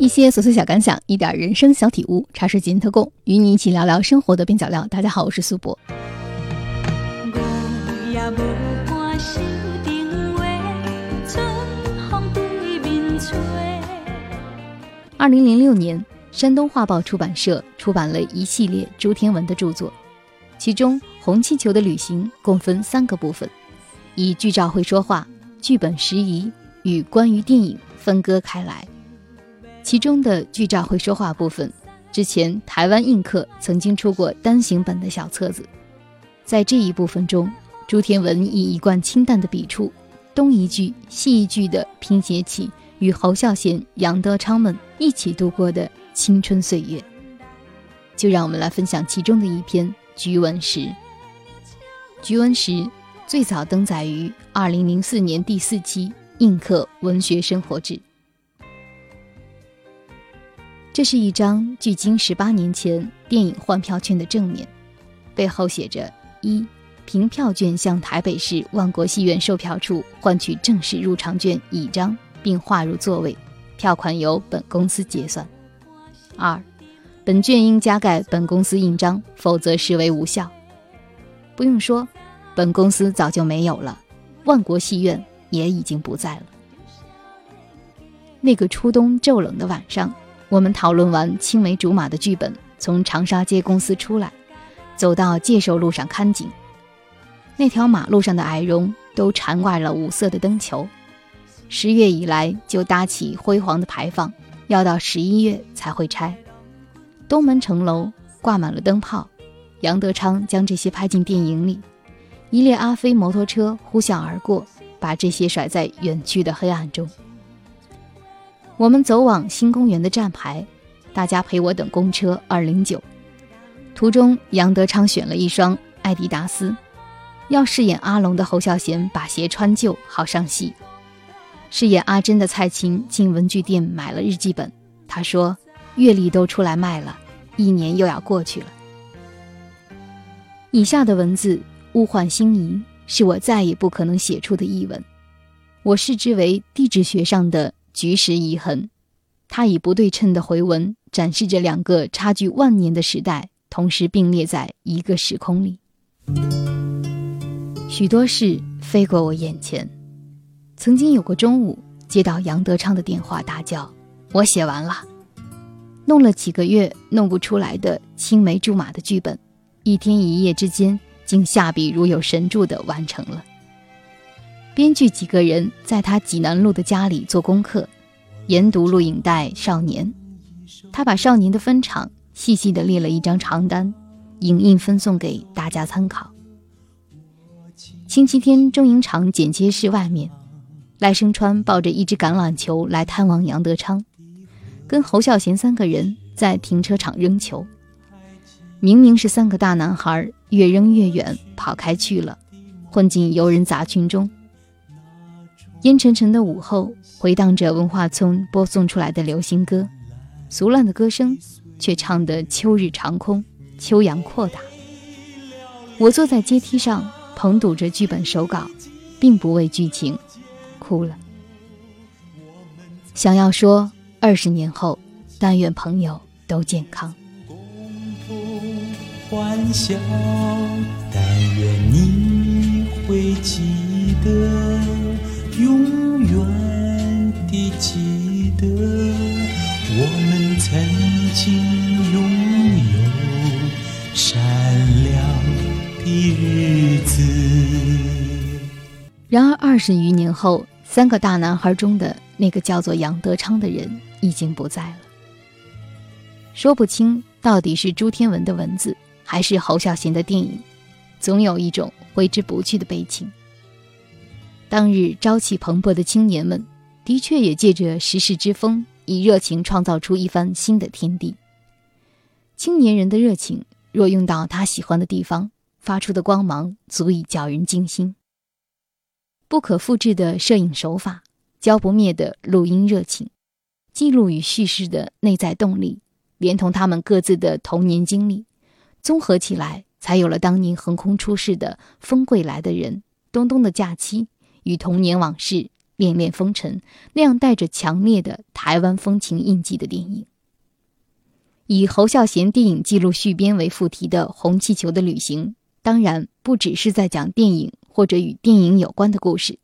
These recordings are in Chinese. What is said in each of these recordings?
一些琐碎小感想，一点人生小体悟，茶水间特供，与你一起聊聊生活的边角料。大家好，我是苏博。二零零六年，山东画报出版社出版了一系列朱天文的著作，其中《红气球的旅行》共分三个部分，以剧照会说话、剧本拾遗与关于电影分割开来。其中的剧照会说话部分，之前台湾印刻曾经出过单行本的小册子。在这一部分中，朱天文以一贯清淡的笔触，东一句西一句的拼写起与侯孝贤、杨德昌们一起度过的青春岁月。就让我们来分享其中的一篇《菊文石》。《菊文石》最早登载于2004年第四期《印刻文学生活志》。这是一张距今十八年前电影换票券的正面，背后写着：一凭票券向台北市万国戏院售票处换取正式入场券一张，并划入座位，票款由本公司结算；二本券应加盖本公司印章，否则视为无效。不用说，本公司早就没有了，万国戏院也已经不在了。那个初冬骤冷的晚上。我们讨论完青梅竹马的剧本，从长沙街公司出来，走到界寿路上看景。那条马路上的矮绒都缠挂了五色的灯球。十月以来就搭起辉煌的牌坊，要到十一月才会拆。东门城楼挂满了灯泡，杨德昌将这些拍进电影里。一列阿飞摩托车呼啸而过，把这些甩在远去的黑暗中。我们走往新公园的站牌，大家陪我等公车二零九。途中，杨德昌选了一双艾迪达斯，要饰演阿龙的侯孝贤把鞋穿旧好上戏。饰演阿珍的蔡琴进文具店买了日记本，他说月历都出来卖了，一年又要过去了。以下的文字物换星移，是我再也不可能写出的译文，我视之为地质学上的。局势遗痕，它以不对称的回文展示着两个差距万年的时代同时并列在一个时空里。许多事飞过我眼前。曾经有个中午，接到杨德昌的电话，大叫：“我写完了，弄了几个月弄不出来的青梅竹马的剧本，一天一夜之间，竟下笔如有神助的完成了。”编剧几个人在他济南路的家里做功课，研读录影带《少年》。他把《少年》的分场细细地列了一张长单，影印分送给大家参考。星期天中影厂剪接室外面，赖声川抱着一只橄榄球来探望杨德昌，跟侯孝贤三个人在停车场扔球。明明是三个大男孩，越扔越远，跑开去了，混进游人杂群中。阴沉沉的午后，回荡着文化村播送出来的流行歌，俗烂的歌声，却唱得秋日长空，秋阳阔大。我坐在阶梯上，捧读着剧本手稿，并不为剧情哭了。想要说，二十年后，但愿朋友都健康。欢笑，但愿你会记得。永远的记得我们曾经拥有闪亮的日子。然而二十余年后，三个大男孩中的那个叫做杨德昌的人已经不在了。说不清到底是朱天文的文字，还是侯孝贤的电影，总有一种挥之不去的悲情。当日朝气蓬勃的青年们，的确也借着时势之风，以热情创造出一番新的天地。青年人的热情，若用到他喜欢的地方，发出的光芒足以叫人惊心。不可复制的摄影手法，浇不灭的录音热情，记录与叙事的内在动力，连同他们各自的童年经历，综合起来，才有了当年横空出世的《风贵来的人》《东东的假期》。与童年往事恋恋风尘那样带着强烈的台湾风情印记的电影。以侯孝贤电影记录续编为副题的《红气球的旅行》，当然不只是在讲电影或者与电影有关的故事，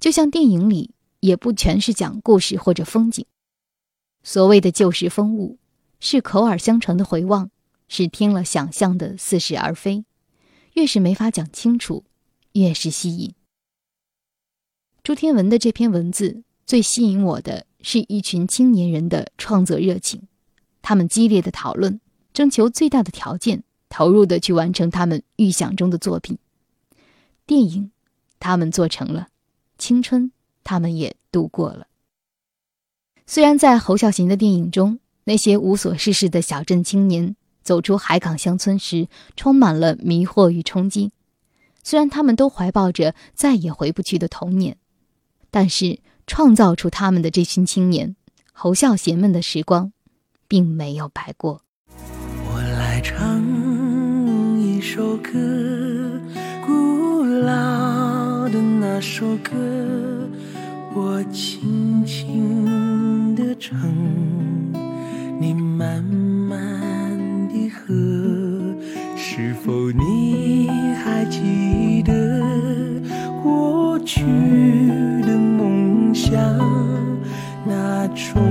就像电影里也不全是讲故事或者风景。所谓的旧时风物，是口耳相传的回望，是听了想象的似是而非。越是没法讲清楚，越是吸引。朱天文的这篇文字最吸引我的是一群青年人的创作热情，他们激烈的讨论，征求最大的条件，投入的去完成他们预想中的作品。电影，他们做成了；青春，他们也度过了。虽然在侯孝贤的电影中，那些无所事事的小镇青年走出海港乡村时，充满了迷惑与冲击；虽然他们都怀抱着再也回不去的童年。但是，创造出他们的这群青年，侯孝贤们的时光，并没有白过。我来唱一首歌，古老的那首歌，我轻轻地唱，你慢慢地喝，是否你还记得去的梦想那充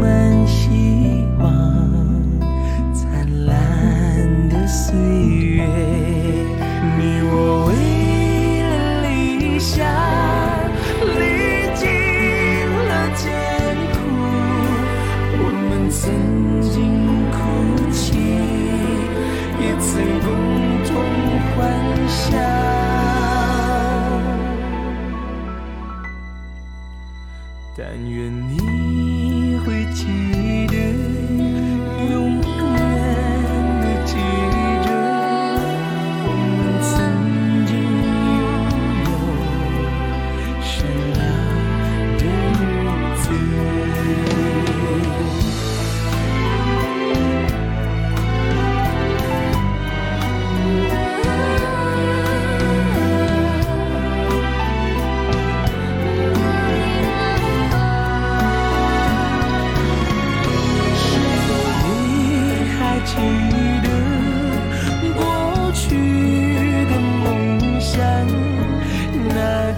满希望、灿烂的岁月，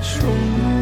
终。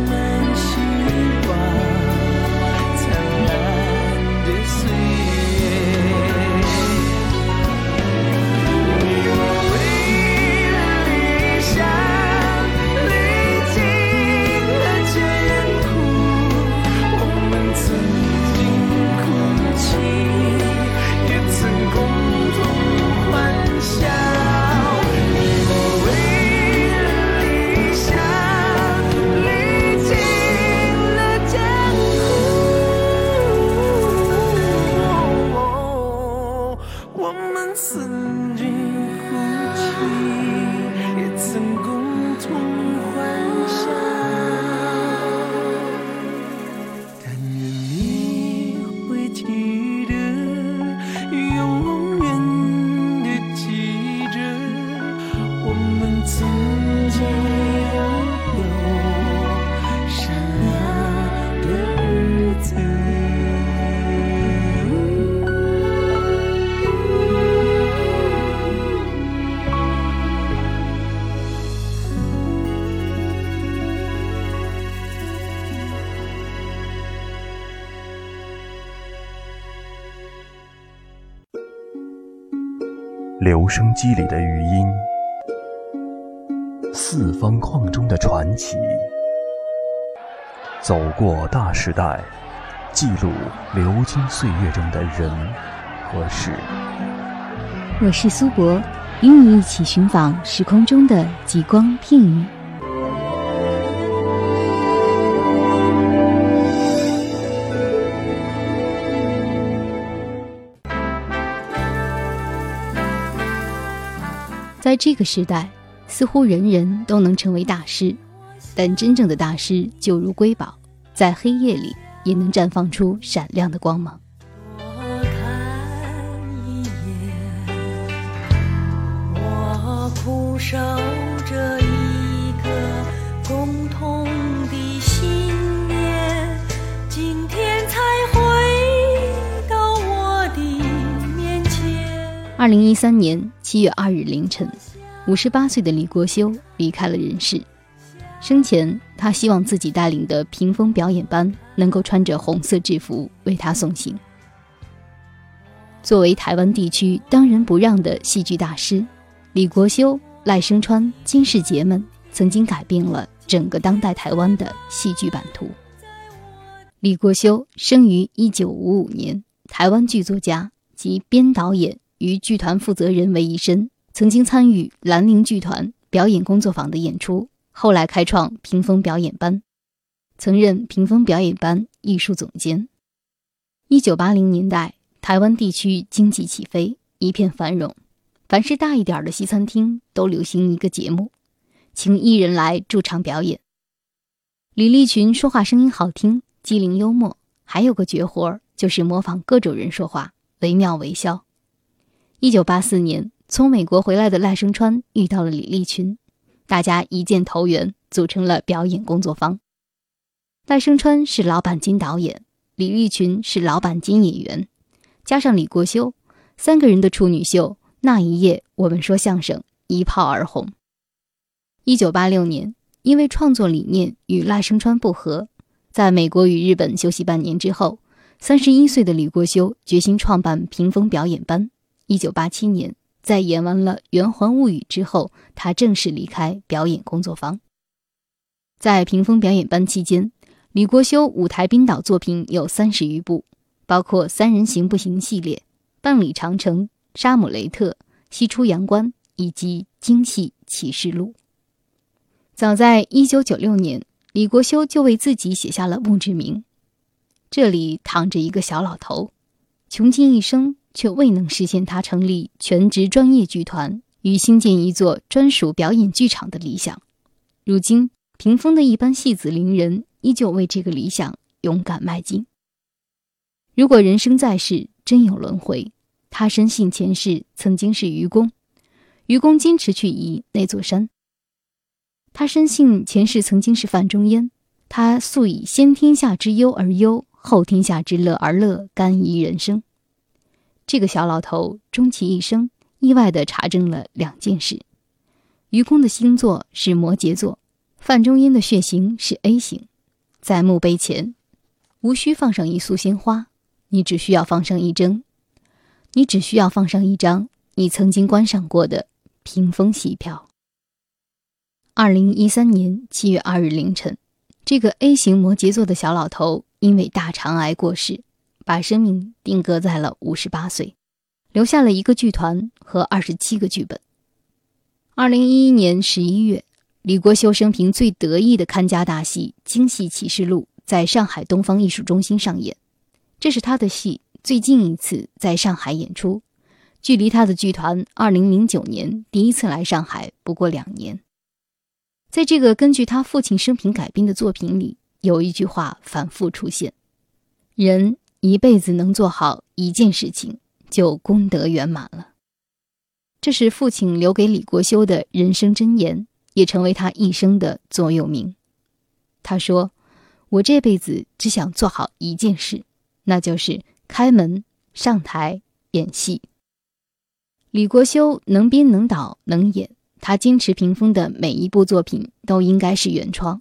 留声机里的语音，四方框中的传奇，走过大时代，记录流金岁月中的人和事。我是苏博，与你一起寻访时空中的极光片语。在这个时代，似乎人人都能成为大师，但真正的大师就如瑰宝，在黑夜里也能绽放出闪亮的光芒。多看一眼，我苦守二零一三年七月二日凌晨，五十八岁的李国修离开了人世。生前，他希望自己带领的屏风表演班能够穿着红色制服为他送行。作为台湾地区当仁不让的戏剧大师，李国修、赖声川、金世杰们曾经改变了整个当代台湾的戏剧版图。李国修生于一九五五年，台湾剧作家及编导演。与剧团负责人为一身，曾经参与兰陵剧团表演工作坊的演出，后来开创屏风表演班，曾任屏风表演班艺术总监。一九八零年代，台湾地区经济起飞，一片繁荣，凡是大一点的西餐厅都流行一个节目，请艺人来驻场表演。李立群说话声音好听，机灵幽默，还有个绝活就是模仿各种人说话，惟妙惟肖。一九八四年，从美国回来的赖声川遇到了李立群，大家一见投缘，组成了表演工作坊。赖声川是老板兼导演，李立群是老板兼演员，加上李国修，三个人的处女秀《那一夜我们说相声》一炮而红。一九八六年，因为创作理念与赖声川不合，在美国与日本休息半年之后，三十一岁的李国修决心创办屏风表演班。一九八七年，在演完了《圆环物语》之后，他正式离开表演工作坊。在屏风表演班期间，李国修舞台编导作品有三十余部，包括《三人行不行》系列、《半里长城》、《沙姆雷特》、《西出阳关》以及《京戏启示录》。早在一九九六年，李国修就为自己写下了墓志铭：“这里躺着一个小老头，穷尽一生。”却未能实现他成立全职专业剧团与新建一座专属表演剧场的理想。如今，屏风的一班戏子伶人依旧为这个理想勇敢迈进。如果人生在世真有轮回，他深信前世曾经是愚公，愚公坚持去移那座山。他深信前世曾经是范仲淹，他素以先天下之忧而忧，后天下之乐而乐，甘于人生。这个小老头终其一生，意外地查证了两件事：愚公的星座是摩羯座，范仲淹的血型是 A 型。在墓碑前，无需放上一束鲜花，你只需要放上一张，你只需要放上一张你曾经观赏过的屏风戏票。二零一三年七月二日凌晨，这个 A 型摩羯座的小老头因为大肠癌过世。把生命定格在了五十八岁，留下了一个剧团和二十七个剧本。二零一一年十一月，李国修生平最得意的看家大戏《京戏启示录》在上海东方艺术中心上演，这是他的戏最近一次在上海演出，距离他的剧团二零零九年第一次来上海不过两年。在这个根据他父亲生平改编的作品里，有一句话反复出现：人。一辈子能做好一件事情，就功德圆满了。这是父亲留给李国修的人生箴言，也成为他一生的座右铭。他说：“我这辈子只想做好一件事，那就是开门上台演戏。”李国修能编能导能演，他坚持屏风的每一部作品都应该是原创，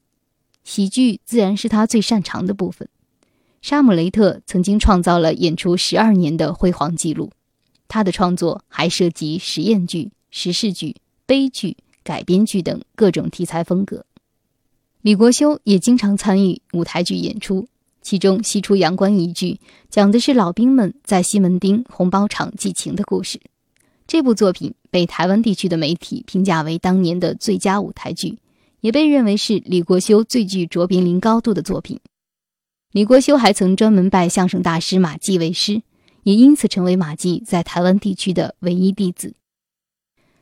喜剧自然是他最擅长的部分。沙姆雷特曾经创造了演出十二年的辉煌纪录，他的创作还涉及实验剧、时事剧、悲剧、改编剧等各种题材风格。李国修也经常参与舞台剧演出，其中《西出阳关》一剧讲的是老兵们在西门町红包场寄情的故事。这部作品被台湾地区的媒体评价为当年的最佳舞台剧，也被认为是李国修最具卓别林高度的作品。李国修还曾专门拜相声大师马季为师，也因此成为马季在台湾地区的唯一弟子。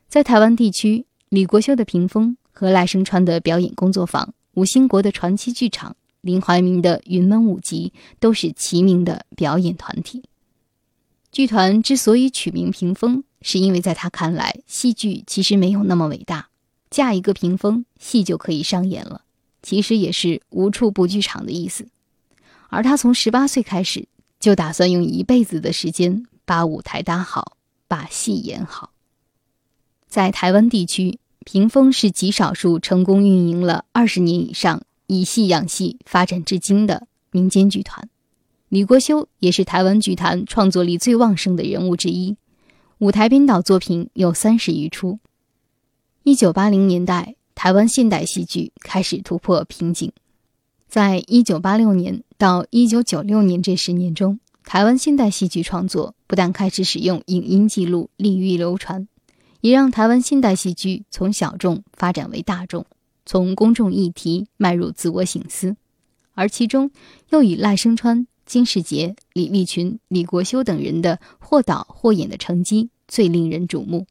在台湾地区，李国修的屏风和赖声川的表演工作坊、吴兴国的传奇剧场、林怀民的云门舞集都是齐名的表演团体。剧团之所以取名屏风，是因为在他看来，戏剧其实没有那么伟大，架一个屏风，戏就可以上演了。其实也是无处不剧场的意思。而他从十八岁开始，就打算用一辈子的时间把舞台搭好，把戏演好。在台湾地区，屏风是极少数成功运营了二十年以上、以戏养戏发展至今的民间剧团。李国修也是台湾剧坛创作力最旺盛的人物之一，舞台编导作品有三十余出。一九八零年代，台湾现代戏剧开始突破瓶颈。在一九八六年到一九九六年这十年中，台湾现代戏剧创作不但开始使用影音记录，利于流传，也让台湾现代戏剧从小众发展为大众，从公众议题迈入自我省思。而其中又以赖声川。金世杰、李立群、李国修等人的或导或演的成绩最令人瞩目。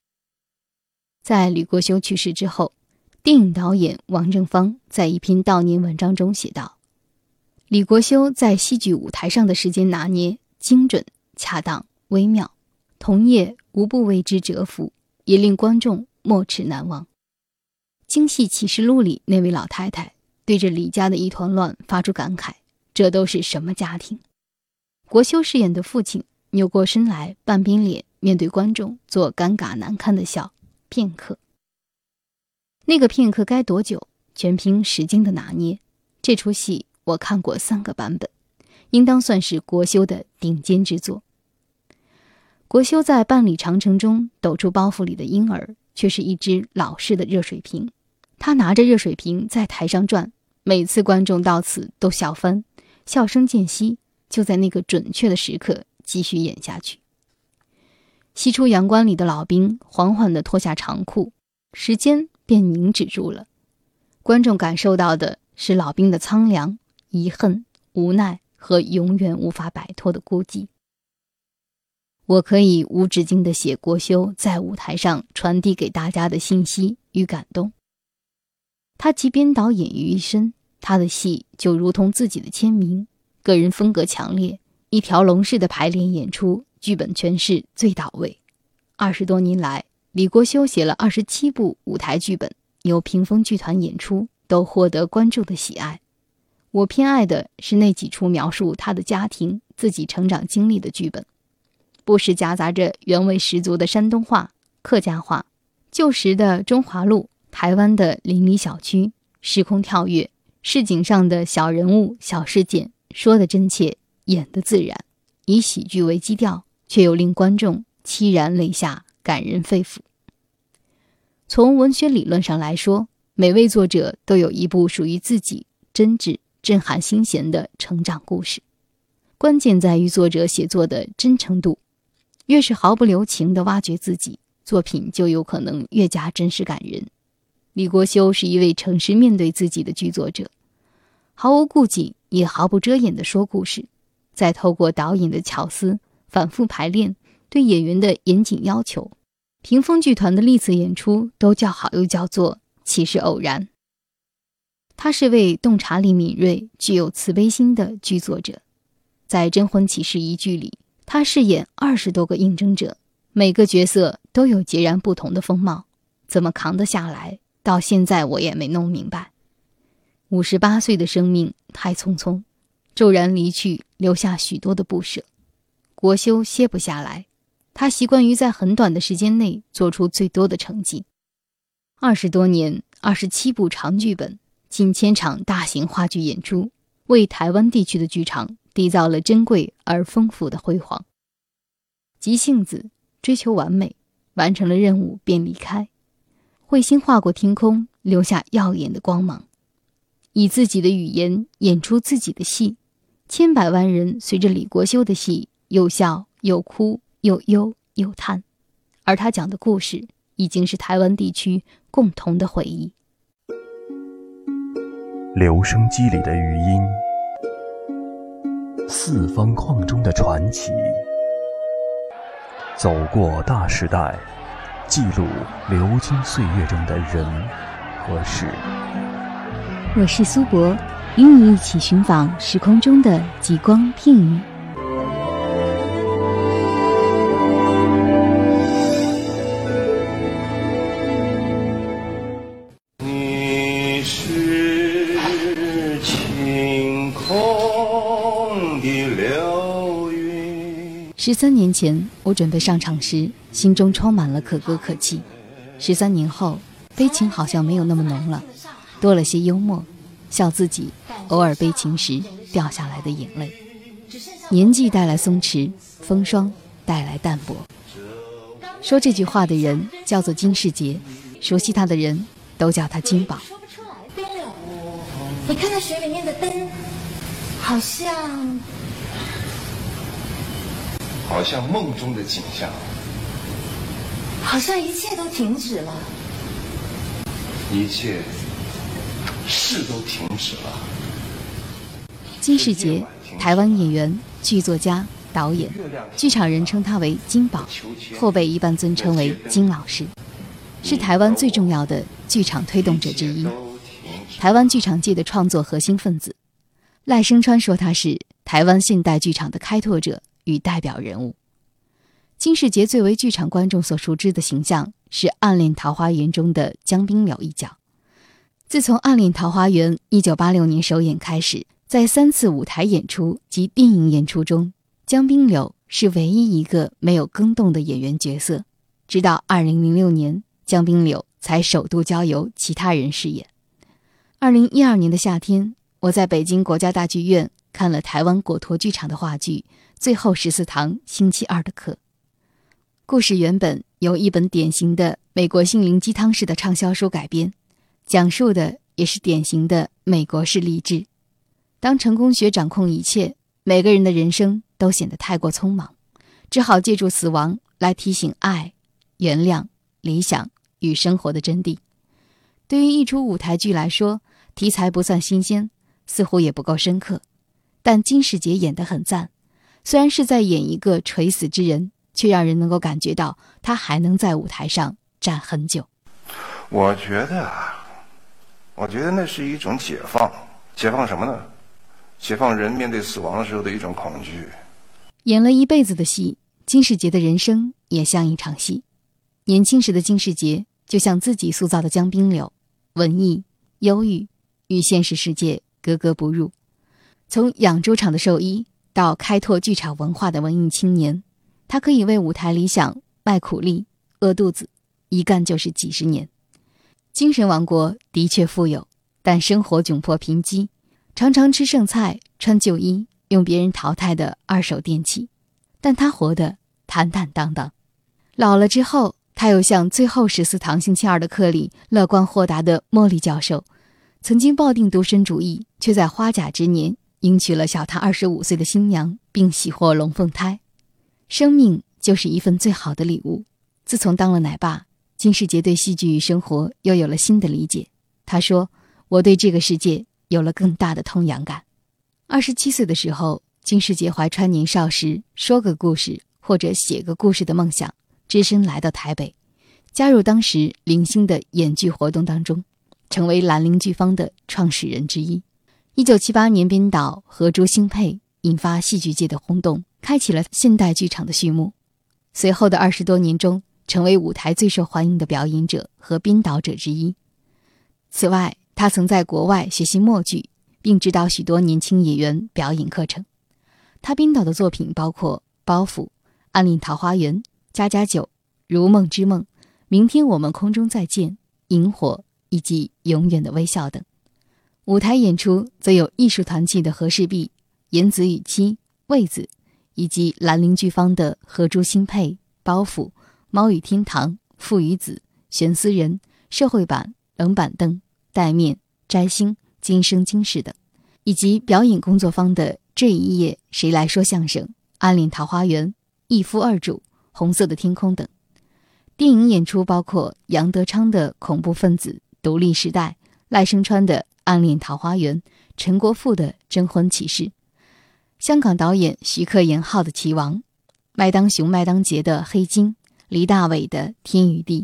在李国修去世之后，电影导演王正芳在一篇悼念文章中写道：“李国修在戏剧舞台上的时间拿捏精准、恰当、微妙，同业无不为之折服，也令观众没齿难忘。”《京戏启示录》里那位老太太对着李家的一团乱发出感慨。这都是什么家庭？国修饰演的父亲扭过身来，半边脸面对观众，做尴尬难堪的笑。片刻，那个片刻该多久？全凭时间的拿捏。这出戏我看过三个版本，应当算是国修的顶尖之作。国修在《半里长城》中抖出包袱里的婴儿，却是一只老式的热水瓶。他拿着热水瓶在台上转，每次观众到此都笑翻。笑声渐息，就在那个准确的时刻继续演下去。西出阳关里的老兵缓缓地脱下长裤，时间便凝止住了。观众感受到的是老兵的苍凉、遗恨、无奈和永远无法摆脱的孤寂。我可以无止境地写国修在舞台上传递给大家的信息与感动。他集编导演于一身。他的戏就如同自己的签名，个人风格强烈，一条龙式的排练演出，剧本诠释最到位。二十多年来，李国修写了二十七部舞台剧本，由屏风剧团演出，都获得观众的喜爱。我偏爱的是那几出描述他的家庭、自己成长经历的剧本，不时夹杂着原味十足的山东话、客家话，旧时的中华路、台湾的邻里小区，时空跳跃。市井上的小人物、小事件，说的真切，演的自然，以喜剧为基调，却又令观众凄然泪下，感人肺腑。从文学理论上来说，每位作者都有一部属于自己真挚、震撼心弦的成长故事，关键在于作者写作的真诚度。越是毫不留情地挖掘自己，作品就有可能越加真实感人。李国修是一位诚实面对自己的剧作者，毫无顾忌也毫不遮掩地说故事，再透过导演的巧思、反复排练、对演员的严谨要求，屏风剧团的历次演出都叫好又叫座，岂是偶然？他是位洞察力敏锐、具有慈悲心的剧作者，在《征婚启事》一剧里，他饰演二十多个应征者，每个角色都有截然不同的风貌，怎么扛得下来？到现在我也没弄明白，五十八岁的生命太匆匆，骤然离去，留下许多的不舍。国修歇不下来，他习惯于在很短的时间内做出最多的成绩。二十多年，二十七部长剧本，近千场大型话剧演出，为台湾地区的剧场缔造了珍贵而丰富的辉煌。急性子，追求完美，完成了任务便离开。彗星划过天空，留下耀眼的光芒，以自己的语言演出自己的戏，千百万人随着李国修的戏又笑又哭又忧又叹，而他讲的故事已经是台湾地区共同的回忆。留声机里的余音，四方框中的传奇，走过大时代。记录流金岁月中的人和事。我是苏博，与你一起寻访时空中的极光片语。十三年前，我准备上场时，心中充满了可歌可泣；十三年后，悲情好像没有那么浓了，多了些幽默，笑自己偶尔悲情时掉下来的眼泪。年纪带来松弛，风霜带来淡泊。说这句话的人叫做金世杰，熟悉他的人都叫他金宝。你看那水里面的灯，好像好像梦中的景象，好像一切都停止了。一切事都停止了。金世杰，台湾演员、剧作家、导演，剧场人称他为金宝，后辈一般尊称为金老师，是台湾最重要的剧场推动者之一，台湾剧场界的创作核心分子。赖声川说他是台湾现代剧场的开拓者与代表人物。金世杰最为剧场观众所熟知的形象是《暗恋桃花源》中的江滨柳一角。自从《暗恋桃花源》1986年首演开始，在三次舞台演出及电影演出中，江滨柳是唯一一个没有更动的演员角色。直到2006年，江滨柳才首度交由其他人饰演。2012年的夏天，我在北京国家大剧院看了台湾果陀剧场的话剧《最后十四堂星期二的课》。故事原本由一本典型的美国心灵鸡汤式的畅销书改编，讲述的也是典型的美国式励志。当成功学掌控一切，每个人的人生都显得太过匆忙，只好借助死亡来提醒爱、原谅、理想与生活的真谛。对于一出舞台剧来说，题材不算新鲜，似乎也不够深刻，但金世杰演得很赞，虽然是在演一个垂死之人。却让人能够感觉到他还能在舞台上站很久。我觉得啊，我觉得那是一种解放，解放什么呢？解放人面对死亡的时候的一种恐惧。演了一辈子的戏，金世杰的人生也像一场戏。年轻时的金世杰就像自己塑造的江滨柳，文艺、忧郁，与现实世界格格不入。从养猪场的兽医到开拓剧场文化的文艺青年。他可以为舞台理想卖苦力、饿肚子，一干就是几十年。精神王国的确富有，但生活窘迫贫瘠，常常吃剩菜、穿旧衣、用别人淘汰的二手电器。但他活得坦坦荡荡。老了之后，他又像《最后十四堂星期二的课》里乐观豁达的莫莉教授，曾经抱定独身主义，却在花甲之年迎娶了小他二十五岁的新娘，并喜获龙凤胎。生命就是一份最好的礼物。自从当了奶爸，金世杰对戏剧与生活又有了新的理解。他说：“我对这个世界有了更大的通洋感。”二十七岁的时候，金世杰怀揣年少时说个故事或者写个故事的梦想，只身来到台北，加入当时零星的演剧活动当中，成为兰陵剧坊的创始人之一。一九七八年编导《荷珠新配》，引发戏剧界的轰动。开启了现代剧场的序幕。随后的二十多年中，成为舞台最受欢迎的表演者和编导者之一。此外，他曾在国外学习默剧，并指导许多年轻演员表演课程。他编导的作品包括《包袱》《暗恋桃花源》《家家酒》《如梦之梦》《明天我们空中再见》《萤火》以及《永远的微笑》等。舞台演出则有艺术团契的和氏璧、言子与妻、卫子。以及兰陵剧坊的荷珠新配、包袱、猫与天堂、父与子、悬丝人、社会版、冷板凳、带面、摘星、今生今世等，以及表演工作坊的这一夜谁来说相声、暗恋桃花源、一夫二主、红色的天空等。电影演出包括杨德昌的恐怖分子、独立时代、赖声川的暗恋桃花源、陈国富的征婚启事。香港导演徐克严浩的《棋王》，麦当雄、麦当杰的《黑金》，黎大伟的《天与地》，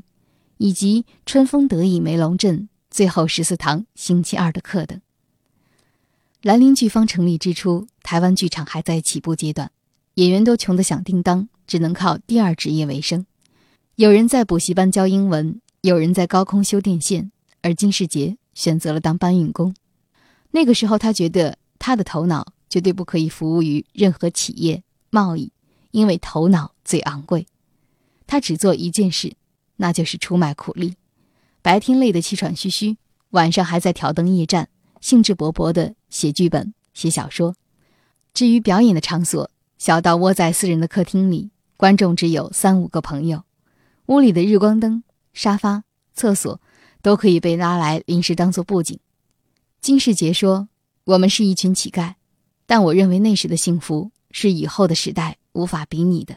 以及《春风得意梅龙镇》最后十四堂星期二的课等。兰陵剧坊成立之初，台湾剧场还在起步阶段，演员都穷得响叮当，只能靠第二职业为生。有人在补习班教英文，有人在高空修电线，而金世杰选择了当搬运工。那个时候，他觉得他的头脑。绝对不可以服务于任何企业、贸易，因为头脑最昂贵。他只做一件事，那就是出卖苦力。白天累得气喘吁吁，晚上还在挑灯夜战，兴致勃勃地写剧本、写小说。至于表演的场所，小到窝在私人的客厅里，观众只有三五个朋友，屋里的日光灯、沙发、厕所都可以被拉来临时当做布景。金世杰说：“我们是一群乞丐，但我认为那时的幸福是以后的时代无法比拟的。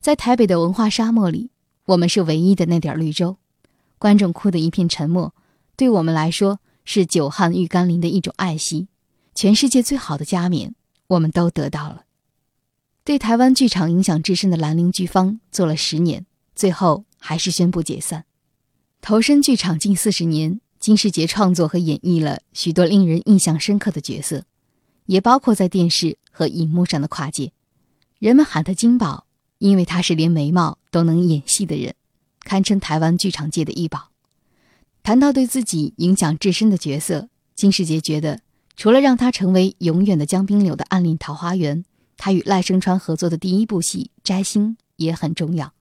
在台北的文化沙漠里，我们是唯一的那点绿洲。观众哭得一片沉默，对我们来说是久旱遇甘霖的一种爱惜。全世界最好的加冕，我们都得到了。对台湾剧场影响至深的兰陵剧坊做了十年，最后还是宣布解散。投身剧场近四十年。”金世杰创作和演绎了许多令人印象深刻的角色，也包括在电视和荧幕上的跨界。人们喊他金宝，因为他是连眉毛都能演戏的人，堪称台湾剧场界的一宝。谈到对自己影响至深的角色，金世杰觉得，除了让他成为永远的江滨柳的暗恋桃花源，他与赖声川合作的第一部戏《摘星》也很重要。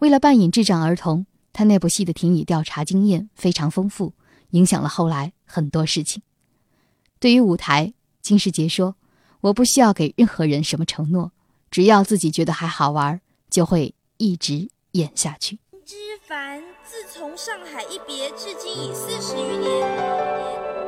为了扮演智障儿童，他那部戏的庭以调查经验非常丰富。影响了后来很多事情。对于舞台，金世杰说：“我不需要给任何人什么承诺，只要自己觉得还好玩，就会一直演下去。”之凡自从上海一别至今已四十余年。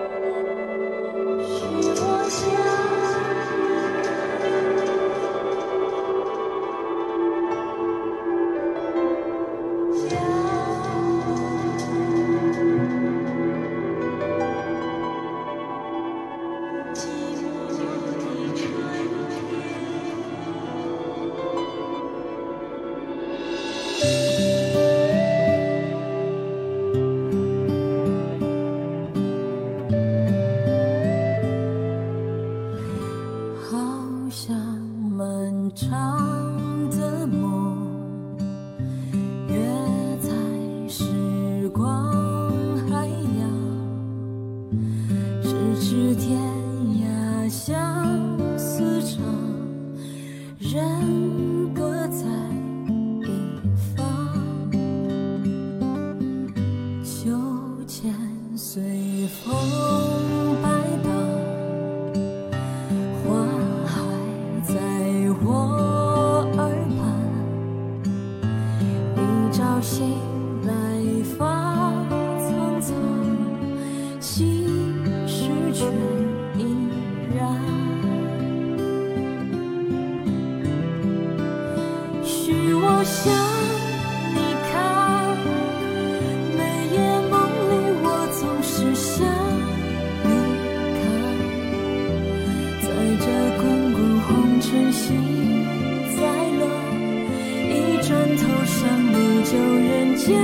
渐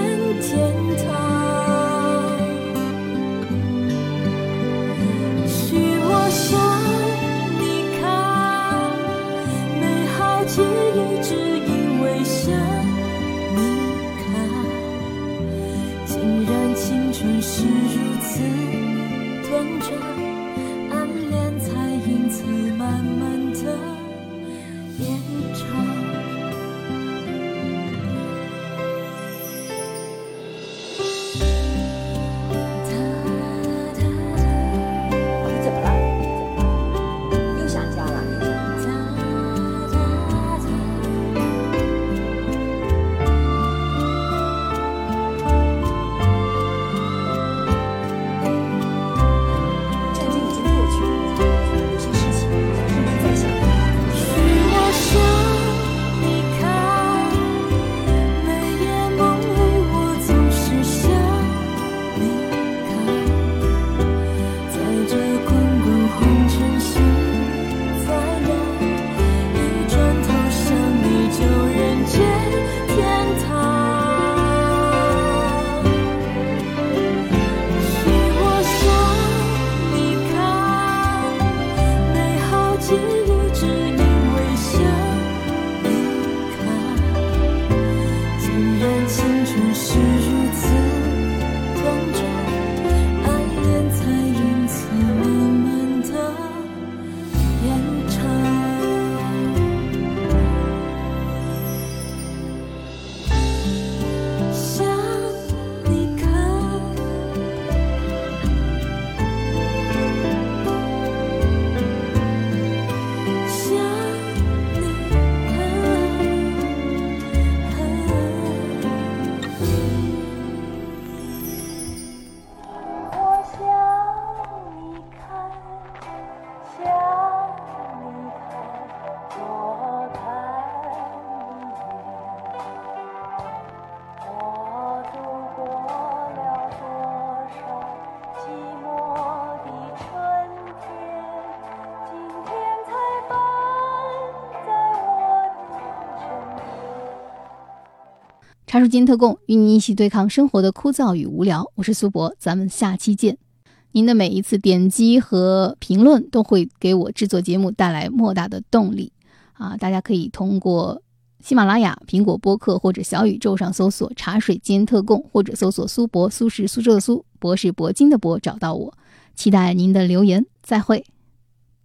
渐茶水间特供，与你一起对抗生活的枯燥与无聊。我是苏博，咱们下期见。您的每一次点击和评论都会给我制作节目带来莫大的动力啊！大家可以通过喜马拉雅、苹果播客或者小宇宙上搜索“茶水间特供”，或者搜索“苏博”，苏是苏州的苏，博是铂金的博，找到我。期待您的留言，再会。